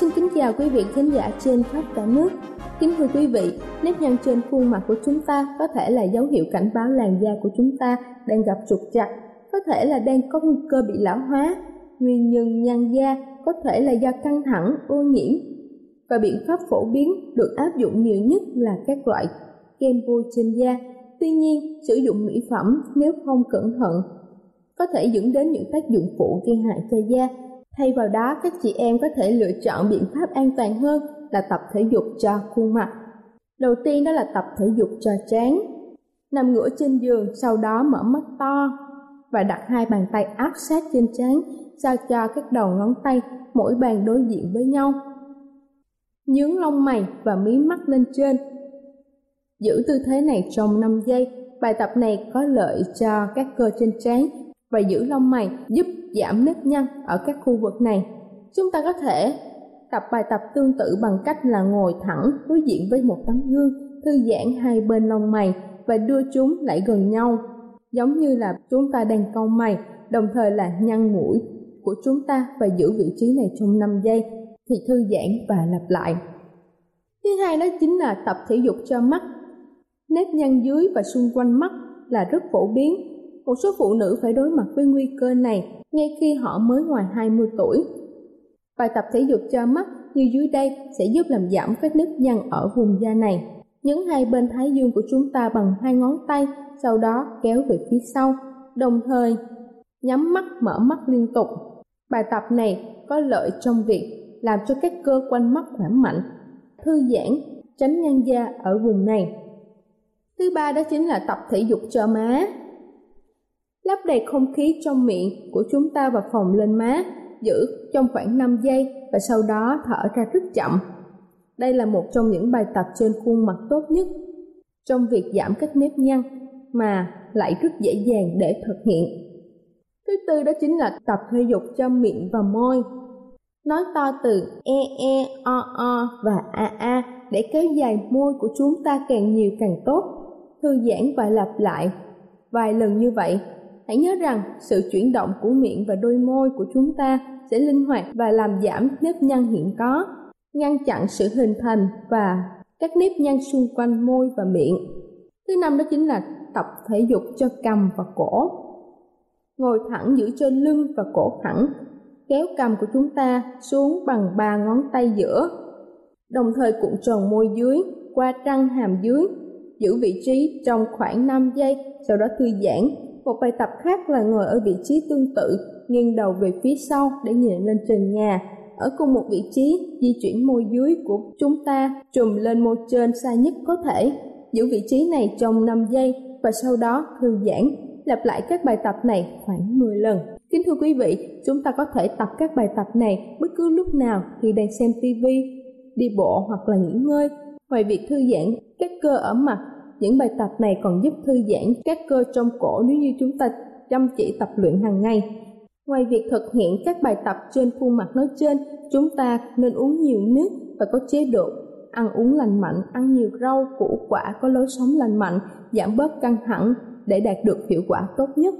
Xin kính chào quý vị khán giả trên khắp cả nước. Kính thưa quý vị, nếp nhăn trên khuôn mặt của chúng ta có thể là dấu hiệu cảnh báo làn da của chúng ta đang gặp trục trặc, có thể là đang có nguy cơ bị lão hóa. Nguyên nhân nhăn da có thể là do căng thẳng, ô nhiễm và biện pháp phổ biến được áp dụng nhiều nhất là các loại kem bôi trên da. Tuy nhiên, sử dụng mỹ phẩm nếu không cẩn thận có thể dẫn đến những tác dụng phụ gây hại cho da Thay vào đó, các chị em có thể lựa chọn biện pháp an toàn hơn là tập thể dục cho khuôn mặt. Đầu tiên đó là tập thể dục cho trán. Nằm ngửa trên giường, sau đó mở mắt to và đặt hai bàn tay áp sát trên trán, sao cho các đầu ngón tay mỗi bàn đối diện với nhau. Nhướng lông mày và mí mắt lên trên. Giữ tư thế này trong 5 giây. Bài tập này có lợi cho các cơ trên trán và giữ lông mày giúp giảm nếp nhăn ở các khu vực này. Chúng ta có thể tập bài tập tương tự bằng cách là ngồi thẳng đối diện với một tấm gương, thư giãn hai bên lông mày và đưa chúng lại gần nhau, giống như là chúng ta đang cau mày, đồng thời là nhăn mũi của chúng ta và giữ vị trí này trong 5 giây thì thư giãn và lặp lại. Thứ hai đó chính là tập thể dục cho mắt. Nếp nhăn dưới và xung quanh mắt là rất phổ biến. Một số phụ nữ phải đối mặt với nguy cơ này ngay khi họ mới ngoài 20 tuổi. Bài tập thể dục cho mắt như dưới đây sẽ giúp làm giảm các nếp nhăn ở vùng da này. Nhấn hai bên thái dương của chúng ta bằng hai ngón tay, sau đó kéo về phía sau, đồng thời nhắm mắt mở mắt liên tục. Bài tập này có lợi trong việc làm cho các cơ quanh mắt khỏe mạnh, thư giãn, tránh nhăn da ở vùng này. Thứ ba đó chính là tập thể dục cho má lắp đầy không khí trong miệng của chúng ta vào phòng lên má, giữ trong khoảng 5 giây và sau đó thở ra rất chậm. Đây là một trong những bài tập trên khuôn mặt tốt nhất trong việc giảm các nếp nhăn mà lại rất dễ dàng để thực hiện. Thứ tư đó chính là tập thể dục cho miệng và môi. Nói to từ e e o o và a a để kéo dài môi của chúng ta càng nhiều càng tốt. Thư giãn và lặp lại vài lần như vậy Hãy nhớ rằng sự chuyển động của miệng và đôi môi của chúng ta sẽ linh hoạt và làm giảm nếp nhăn hiện có, ngăn chặn sự hình thành và các nếp nhăn xung quanh môi và miệng. Thứ năm đó chính là tập thể dục cho cằm và cổ. Ngồi thẳng giữ cho lưng và cổ thẳng, kéo cằm của chúng ta xuống bằng ba ngón tay giữa, đồng thời cuộn tròn môi dưới qua răng hàm dưới, giữ vị trí trong khoảng 5 giây, sau đó thư giãn một bài tập khác là ngồi ở vị trí tương tự, nghiêng đầu về phía sau để nhìn lên trần nhà. Ở cùng một vị trí, di chuyển môi dưới của chúng ta trùm lên môi trên xa nhất có thể. Giữ vị trí này trong 5 giây và sau đó thư giãn. Lặp lại các bài tập này khoảng 10 lần. Kính thưa quý vị, chúng ta có thể tập các bài tập này bất cứ lúc nào khi đang xem TV, đi bộ hoặc là nghỉ ngơi. Ngoài việc thư giãn các cơ ở mặt, những bài tập này còn giúp thư giãn các cơ trong cổ nếu như chúng ta chăm chỉ tập luyện hàng ngày. Ngoài việc thực hiện các bài tập trên khuôn mặt nói trên, chúng ta nên uống nhiều nước và có chế độ ăn uống lành mạnh, ăn nhiều rau, củ quả có lối sống lành mạnh, giảm bớt căng thẳng để đạt được hiệu quả tốt nhất.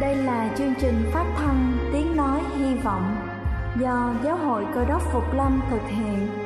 Đây là chương trình phát thanh Tiếng Nói Hy Vọng do Giáo hội Cơ đốc Phục Lâm thực hiện.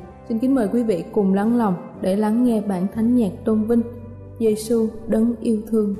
xin kính mời quý vị cùng lắng lòng để lắng nghe bản thánh nhạc tôn vinh Giêsu đấng yêu thương.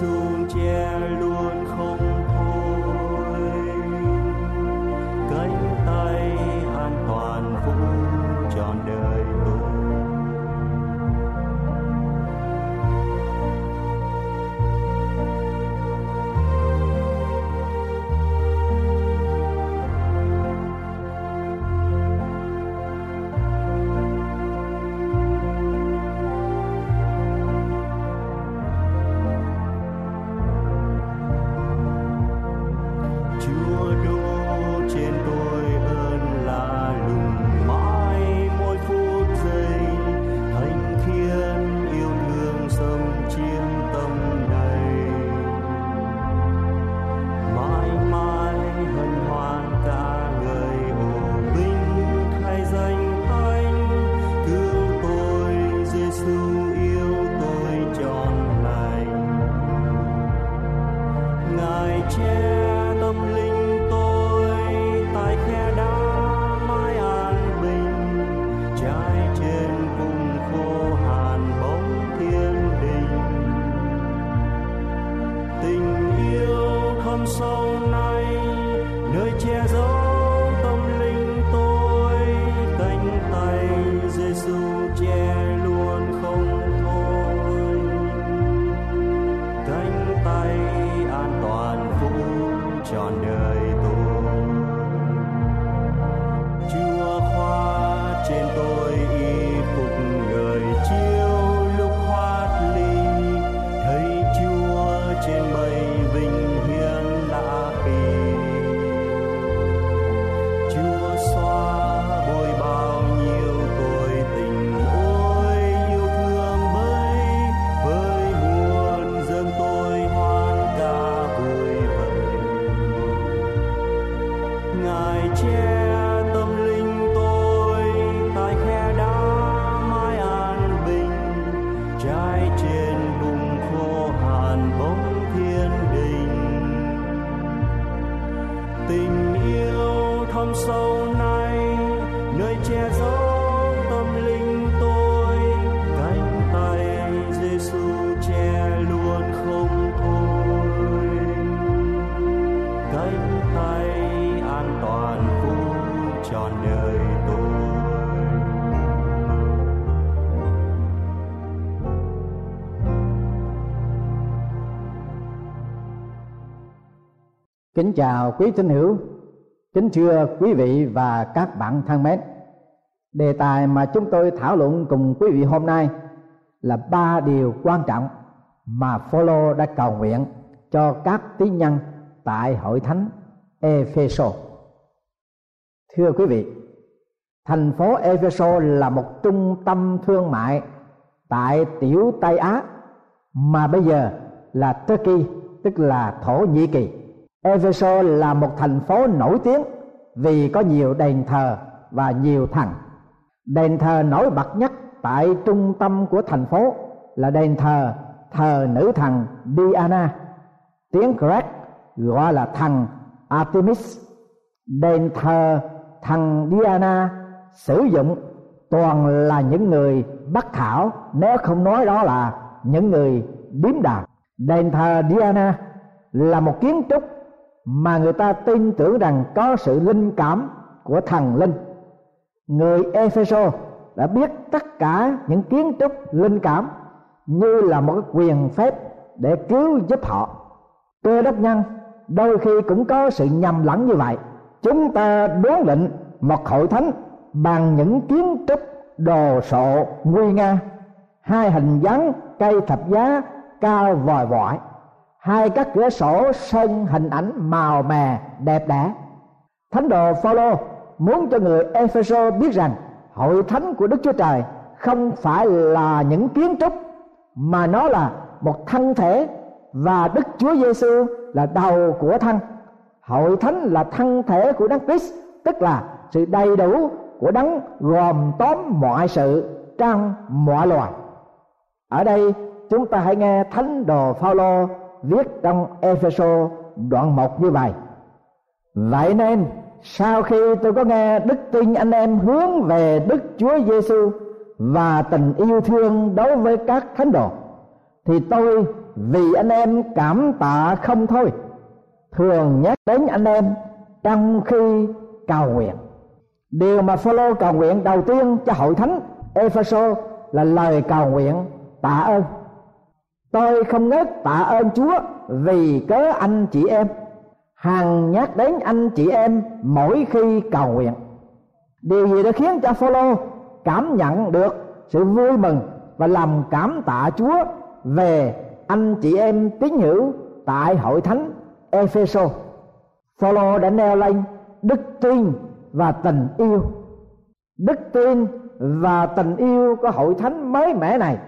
Xuống che luôn Kính chào quý tín hữu, kính thưa quý vị và các bạn thân mến. Đề tài mà chúng tôi thảo luận cùng quý vị hôm nay là ba điều quan trọng mà Phaolô đã cầu nguyện cho các tín nhân tại hội thánh Epheso. Thưa quý vị, thành phố Epheso là một trung tâm thương mại tại tiểu Tây Á mà bây giờ là Turkey tức là Thổ Nhĩ Kỳ. Efeso là một thành phố nổi tiếng vì có nhiều đền thờ và nhiều thần. Đền thờ nổi bật nhất tại trung tâm của thành phố là đền thờ thờ nữ thần Diana, tiếng Greek gọi là thần Artemis. Đền thờ thần Diana sử dụng toàn là những người bất khảo nếu không nói đó là những người điếm đàn đền thờ Diana là một kiến trúc mà người ta tin tưởng rằng có sự linh cảm của thần linh. Người Epheso đã biết tất cả những kiến trúc linh cảm như là một cái quyền phép để cứu giúp họ. Cơ đốc nhân đôi khi cũng có sự nhầm lẫn như vậy. Chúng ta đoán định một hội thánh bằng những kiến trúc đồ sộ nguy nga, hai hình dáng cây thập giá cao vòi vọi hai các cửa sổ sơn hình ảnh màu mè, đẹp đẽ. Thánh đồ phaolô muốn cho người epheso biết rằng hội thánh của đức chúa trời không phải là những kiến trúc, mà nó là một thân thể và đức chúa giêsu là đầu của thân. Hội thánh là thân thể của đấng christ, tức là sự đầy đủ của đấng gồm tóm mọi sự trong mọi loài. Ở đây, chúng ta hãy nghe thánh đồ Phaolô viết trong Epheso đoạn 1 như vậy. Vậy nên, sau khi tôi có nghe đức tin anh em hướng về đức Chúa Giêsu và tình yêu thương đối với các thánh đồ, thì tôi vì anh em cảm tạ không thôi, thường nhắc đến anh em trong khi cầu nguyện. Điều mà Phaolô cầu nguyện đầu tiên cho hội thánh Epheso là lời cầu nguyện tạ ơn tôi không ngớt tạ ơn chúa vì cớ anh chị em hằng nhắc đến anh chị em mỗi khi cầu nguyện điều gì đã khiến cho phaolô cảm nhận được sự vui mừng và lòng cảm tạ chúa về anh chị em tín hữu tại hội thánh Epheso. Phaolô đã nêu lên đức tin và tình yêu. Đức tin và tình yêu của hội thánh mới mẻ này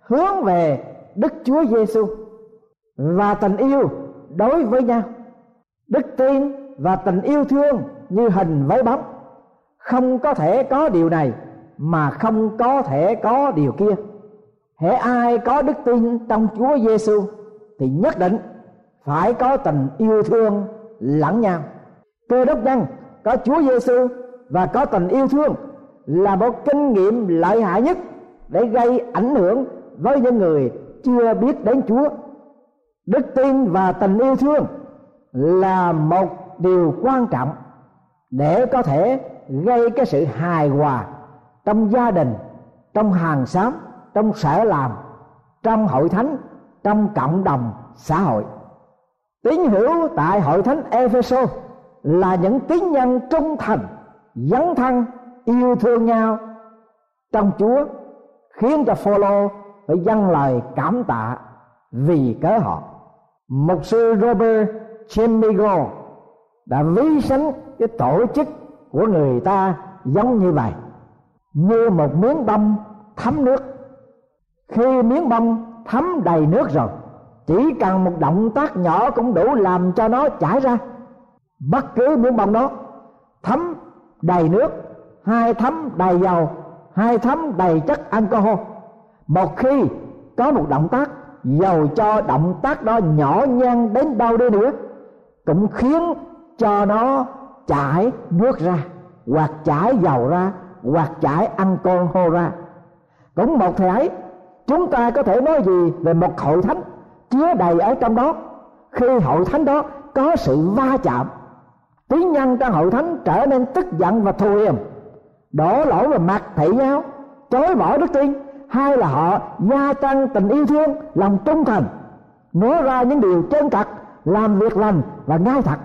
hướng về Đức Chúa Giêsu và tình yêu đối với nhau. Đức tin và tình yêu thương như hình với bóng không có thể có điều này mà không có thể có điều kia. Hễ ai có đức tin trong Chúa Giêsu thì nhất định phải có tình yêu thương lẫn nhau. Cơ đốc nhân có Chúa Giêsu và có tình yêu thương là một kinh nghiệm lợi hại nhất để gây ảnh hưởng với những người chưa biết đến Chúa. Đức tin và tình yêu thương là một điều quan trọng để có thể gây cái sự hài hòa trong gia đình, trong hàng xóm, trong sở làm, trong hội thánh, trong cộng đồng xã hội. Tín hữu tại hội thánh Epheso là những tín nhân trung thành, dấn thân, yêu thương nhau trong Chúa khiến cho Phaolô phải dâng lời cảm tạ vì cớ họ. Mục sư Robert Chemigo đã ví sánh cái tổ chức của người ta giống như vậy. Như một miếng bông thấm nước. Khi miếng bông thấm đầy nước rồi, chỉ cần một động tác nhỏ cũng đủ làm cho nó chảy ra. Bất cứ miếng bông đó, thấm đầy nước, hai thấm đầy dầu, hai thấm đầy chất alcohol một khi có một động tác, dầu cho động tác đó nhỏ nhen đến đâu đi nữa, cũng khiến cho nó chảy nước ra, hoặc chảy dầu ra, hoặc chảy ăn con hô ra. Cũng một thể chúng ta có thể nói gì về một hội thánh chứa đầy ở trong đó? Khi hội thánh đó có sự va chạm tiếng nhân trong hội thánh trở nên tức giận và thù hiềm, đổ lỗi và mặt thị nhau chối bỏ đức tin hai là họ gia tăng tình yêu thương, lòng trung thành. Nói ra những điều chân thật, làm việc lành và ngay thật.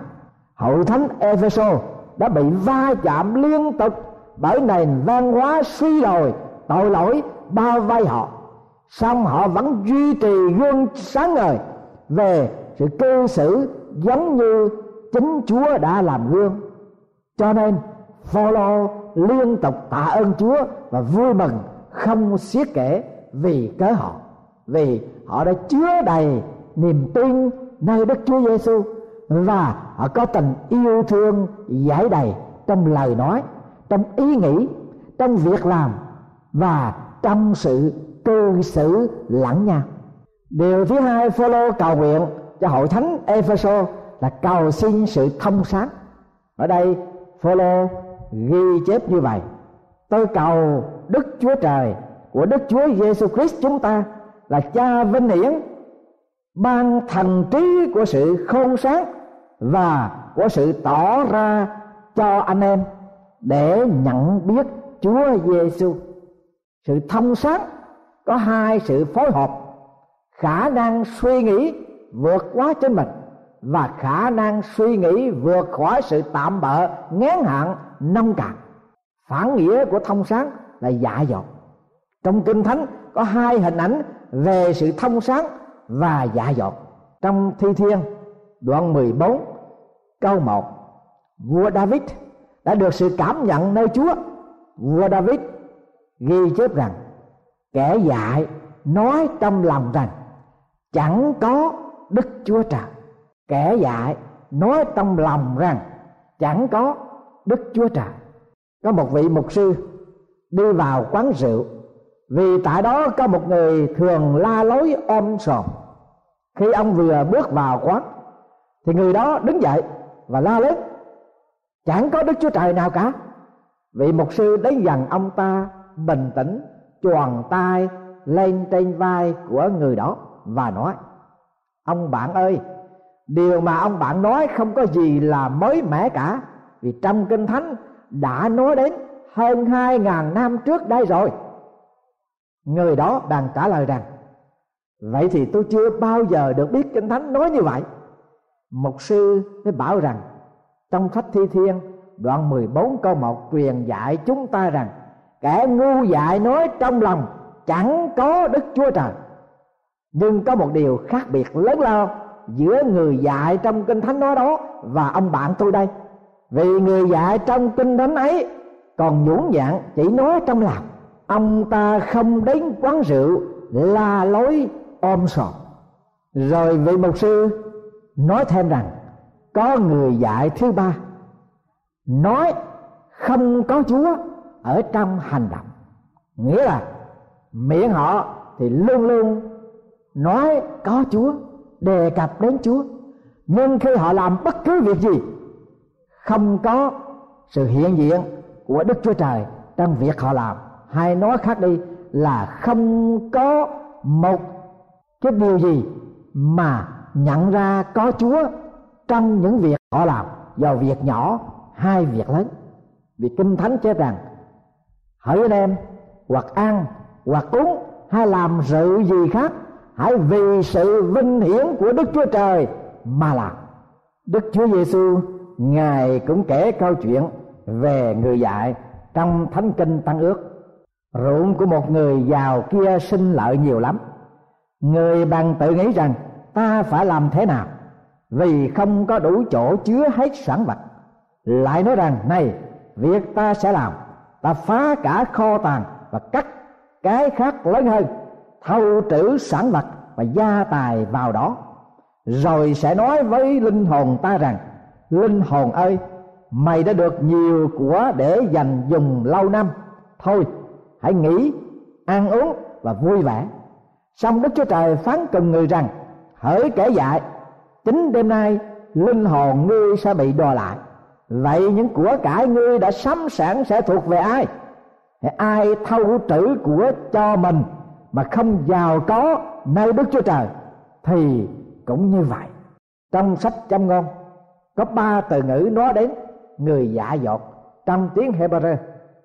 Hội thánh Epheso đã bị va chạm liên tục bởi nền văn hóa suy đồi, tội lỗi, bao vây họ. Song họ vẫn duy trì gương sáng ngời về sự cư xử giống như chính Chúa đã làm gương. Cho nên Phaolô liên tục tạ ơn Chúa và vui mừng không xiết kể vì cớ họ, vì họ đã chứa đầy niềm tin nơi Đức Chúa Giêsu và họ có tình yêu thương giải đầy trong lời nói, trong ý nghĩ, trong việc làm và trong sự cư xử lẫn nhau. Điều thứ hai, Phaolô cầu nguyện cho hội thánh Epheso là cầu xin sự thông sáng. Ở đây, Phaolô ghi chép như vậy, tôi cầu Đức Chúa Trời của Đức Chúa Giêsu Christ chúng ta là Cha vinh hiển, ban thần trí của sự khôn sáng và của sự tỏ ra cho anh em để nhận biết Chúa Giêsu. Sự thông sáng, có hai sự phối hợp, khả năng suy nghĩ vượt quá chính mình và khả năng suy nghĩ vượt khỏi sự tạm bợ, ngán hạn, nông cạn phản nghĩa của thông sáng là dạ dột. Trong kinh thánh có hai hình ảnh về sự thông sáng và dạ dột. Trong thi thiên, đoạn 14 câu 1 vua David đã được sự cảm nhận nơi Chúa. Vua David ghi chép rằng, kẻ dạy nói trong lòng rằng, chẳng có Đức Chúa Trời. Kẻ dạy nói trong lòng rằng, chẳng có Đức Chúa Trời. Có một vị mục sư đi vào quán rượu. Vì tại đó có một người thường la lối ôm sòm. Khi ông vừa bước vào quán, thì người đó đứng dậy và la lớn, chẳng có đức chúa trời nào cả. Vị mục sư đến gần ông ta bình tĩnh, choàng tay lên trên vai của người đó và nói, ông bạn ơi, điều mà ông bạn nói không có gì là mới mẻ cả, vì trong kinh thánh đã nói đến hơn hai ngàn năm trước đây rồi. Người đó đang trả lời rằng, vậy thì tôi chưa bao giờ được biết kinh thánh nói như vậy. Mục sư mới bảo rằng, trong sách thi thiên, đoạn 14 câu 1 truyền dạy chúng ta rằng, kẻ ngu dại nói trong lòng, chẳng có đức chúa trời. Nhưng có một điều khác biệt lớn lao giữa người dạy trong kinh thánh nói đó và ông bạn tôi đây. Vì người dạy trong kinh thánh ấy còn nhũn dạng chỉ nói trong lòng, ông ta không đến quán rượu, la lối, ôm sòm rồi vị mục sư nói thêm rằng, có người dạy thứ ba. Nói, không có chúa ở trong hành động. Nghĩa là, miệng họ thì luôn luôn nói có chúa, đề cập đến chúa. Nhưng khi họ làm bất cứ việc gì, không có sự hiện diện của đức chúa trời trong việc họ làm. Hay nói khác đi là không có một cái điều gì mà nhận ra có chúa trong những việc họ làm. Vào việc nhỏ, hai việc lớn. Vì kinh thánh chép rằng, hỡi anh em, hoặc ăn, hoặc cúng hay làm sự gì khác, hãy vì sự vinh hiển của đức chúa trời mà làm. Đức chúa giêsu ngài cũng kể câu chuyện về người dạy trong thánh kinh tăng ước. Ruộng của một người giàu kia sinh lợi nhiều lắm. Người bằng tự nghĩ rằng, ta phải làm thế nào? Vì không có đủ chỗ chứa hết sản vật. Lại nói rằng, này, việc ta sẽ làm, ta phá cả kho tàng và cắt cái khác lớn hơn, thâu trữ sản vật và gia tài vào đó. Rồi sẽ nói với linh hồn ta rằng, linh hồn ơi mày đã được nhiều của để dành dùng lâu năm. Thôi, hãy nghỉ, ăn uống và vui vẻ. Xong đức chúa trời phán cùng người rằng, hỡi kẻ dại, chính đêm nay linh hồn ngươi sẽ bị đòi lại. Vậy những của cải ngươi đã sắm sẵn sẽ thuộc về ai? Ai thâu trữ của cho mình mà không giàu có nơi đức chúa trời? Thì cũng như vậy. Trong sách châm ngôn, có ba từ ngữ nói đến người dạ dột. Trong tiếng Hebrew,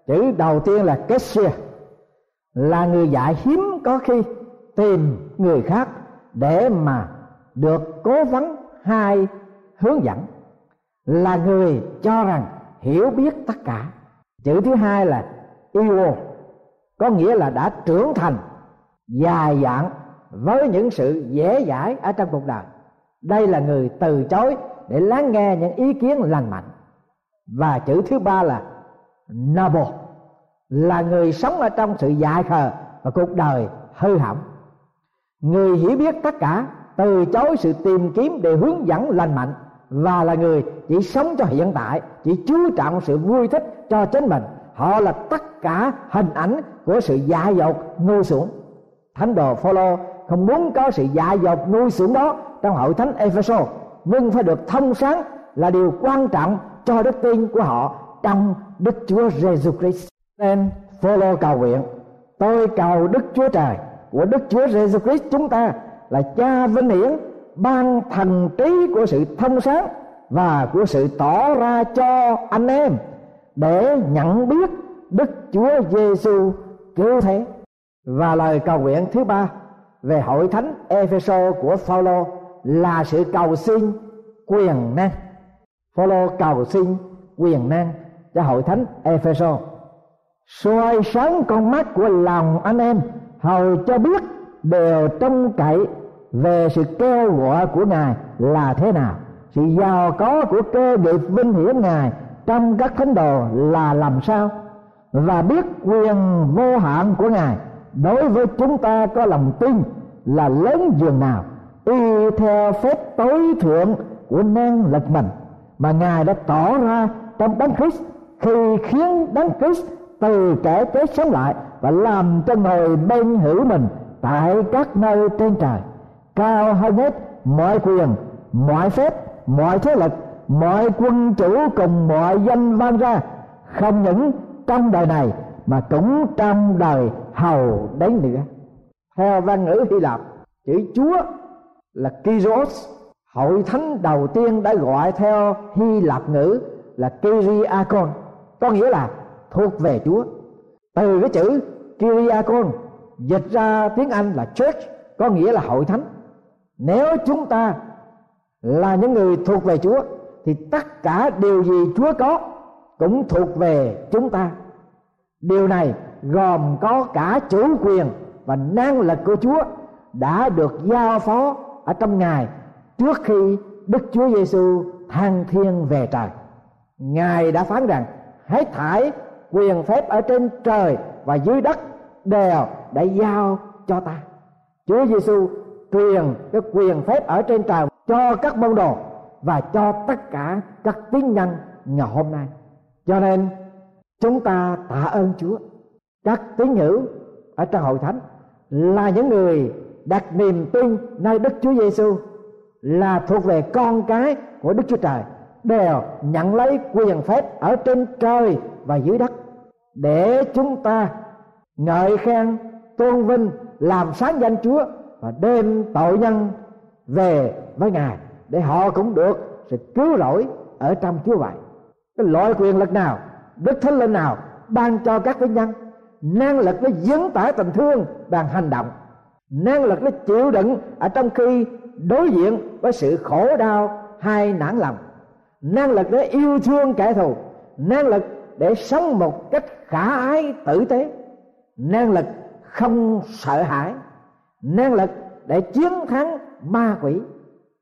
chữ đầu tiên là Kessia là người dạy hiếm có khi tìm người khác để mà được cố vấn hai hướng dẫn. Là người cho rằng hiểu biết tất cả. Chữ thứ hai là yêu có nghĩa là đã trưởng thành dài dạn với những sự dễ dãi ở trong cuộc đời. Đây là người từ chối để lắng nghe những ý kiến lành mạnh và chữ thứ ba là noble, là người sống ở trong sự dại khờ và cuộc đời hư hỏng. Người hiểu biết tất cả, từ chối sự tìm kiếm để hướng dẫn lành mạnh, và là người chỉ sống cho hiện tại, chỉ chú trọng sự vui thích cho chính mình. Họ là tất cả hình ảnh của sự dại dột nuôi xuống thánh đồ Phaolô không muốn có sự dại dột nuôi dưỡng đó trong hội thánh Ephesos, nhưng phải được thông sáng là điều quan trọng cho đức tin của họ trong Đức Chúa Giêsu Christ. Nên Phaolô cầu nguyện, tôi cầu Đức Chúa Trời của Đức Chúa Giêsu Christ chúng ta là Cha vinh hiển ban thần trí của sự thông sáng và của sự tỏ ra cho anh em để nhận biết Đức Chúa Giêsu cứu thế. Và lời cầu nguyện thứ ba về hội thánh Epheso của Phaolô là sự cầu xin quyền năng. Phaolô cầu xin quyền năng cho hội thánh Epheso. Soi sáng con mắt của lòng anh em, hầu cho biết đều trông cậy về sự kêu gọi của ngài là thế nào, sự giàu có của cơ nghiệp vinh hiển ngài trong các thánh đồ là làm sao, và biết quyền vô hạn của ngài đối với chúng ta có lòng tin là lớn dường nào, y theo phép tối thượng của năng lực mình mà ngài đã tỏ ra trong đấng Christ, khi khiến đấng Christ từ kẻ chết sống lại và làm cho người bên hữu mình tại các nơi trên trời. Cao hơn hết mọi quyền, mọi phép, mọi thế lực, mọi quân chủ cùng mọi danh vang ra. Không những trong đời này, mà cũng trong đời hầu đến nữa. Theo văn ngữ hy lạp, chữ chúa là kyrios hội thánh đầu tiên đã gọi theo hy lạp ngữ là kyriakon. Có nghĩa là thuộc về chúa. Từ cái chữ kyriakon dịch ra tiếng anh là church, có nghĩa là hội thánh. Nếu chúng ta là những người thuộc về chúa, thì tất cả điều gì chúa có cũng thuộc về chúng ta. Điều này gồm có cả chủ quyền và năng lực của chúa đã được giao phó ở trong ngài trước khi đức chúa giêsu thăng thiên về trời, ngài đã phán rằng hãy thải quyền phép ở trên trời và dưới đất đều đã giao cho ta. Chúa giêsu truyền cái quyền phép ở trên trời cho các môn đồ và cho tất cả các tín nhân ngày hôm nay. Cho nên, chúng ta tạ ơn chúa. Các tín hữu ở trong hội thánh là những người đặt niềm tin nơi đức chúa giêsu là thuộc về con cái của đức chúa trời, đều nhận lấy quyền phép ở trên trời và dưới đất, để chúng ta ngợi khen, tôn vinh, làm sáng danh chúa và đem tội nhân về với ngài, để họ cũng được sự cứu rỗi ở trong chúa vậy. Cái loại quyền lực nào, đức thánh linh nào ban cho các vinh nhân? Năng lực để diễn tả tình thương bằng hành động. Năng lực để chịu đựng ở trong khi đối diện với sự khổ đau hay nản lòng. Năng lực để yêu thương kẻ thù, năng lực để sống một cách khả ái, tử tế. Năng lực không sợ hãi, năng lực để chiến thắng ma quỷ,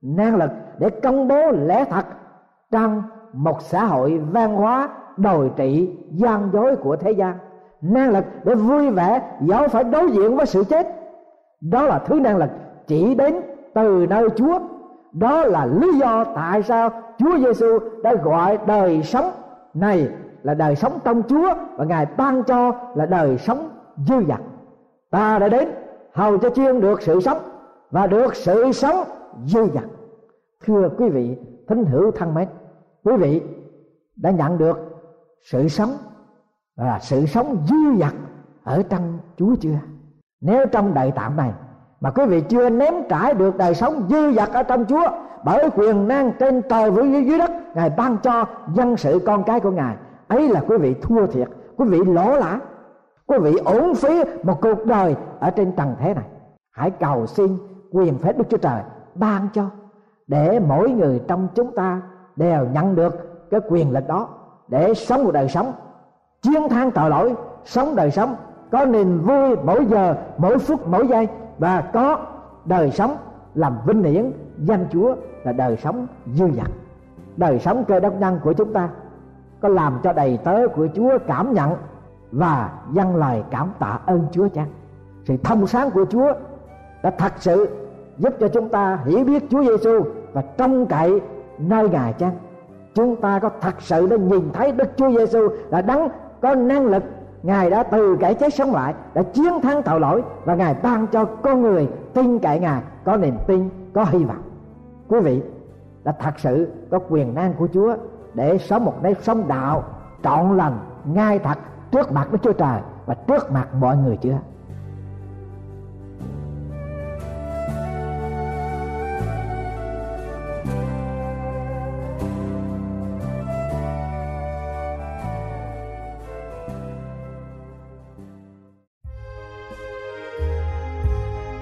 năng lực để công bố lẽ thật trong một xã hội văn hóa đồi trị gian dối của thế gian. Năng lực để vui vẻ, dẫu phải đối diện với sự chết. Đó là thứ năng lực chỉ đến từ nơi Chúa đó là lý do tại sao Chúa Giêsu đã gọi đời sống này là đời sống trong Chúa và Ngài ban cho là đời sống dư dật. Ta đã đến hầu cho chiên được sự sống và được sự sống dư dật. Thưa quý vị thính hữu thân mến, quý vị đã nhận được sự sống và sự sống dư dật ở trong Chúa chưa? Nếu trong đời tạm này mà quý vị chưa ném trải được đời sống dư dật ở trong Chúa bởi quyền năng trên trời với dưới, đất ngài ban cho dân sự con cái của ngài. Ấy là quý vị thua thiệt quý vị lỗ lã quý vị ổn phí một cuộc đời ở trên trần thế này. Hãy cầu xin quyền phép đức chúa trời ban cho để mỗi người trong chúng ta đều nhận được cái quyền lực đó để sống một đời sống chiến thắng tội lỗi sống đời sống có niềm vui mỗi giờ mỗi phút mỗi giây và có đời sống làm vinh hiển, danh chúa là đời sống dư dật. Đời sống cơ đốc nhân của chúng ta có làm cho đầy tớ của chúa cảm nhận và dâng lời cảm tạ ơn chúa chăng? Sự thông sáng của chúa đã thật sự giúp cho chúng ta hiểu biết chúa giêsu và trông cậy nơi ngài chăng? Chúng ta có thật sự đã nhìn thấy đức chúa giêsu là đấng có năng lực ngài đã từ cái chết sống lại, đã chiến thắng tội lỗi, và ngài ban cho con người tin cậy ngài, có niềm tin, có hy vọng. Quý vị đã thật sự có quyền năng của chúa để sống một nếp sống đạo, trọn lành ngay thật trước mặt đức chúa trời và trước mặt mọi người chưa?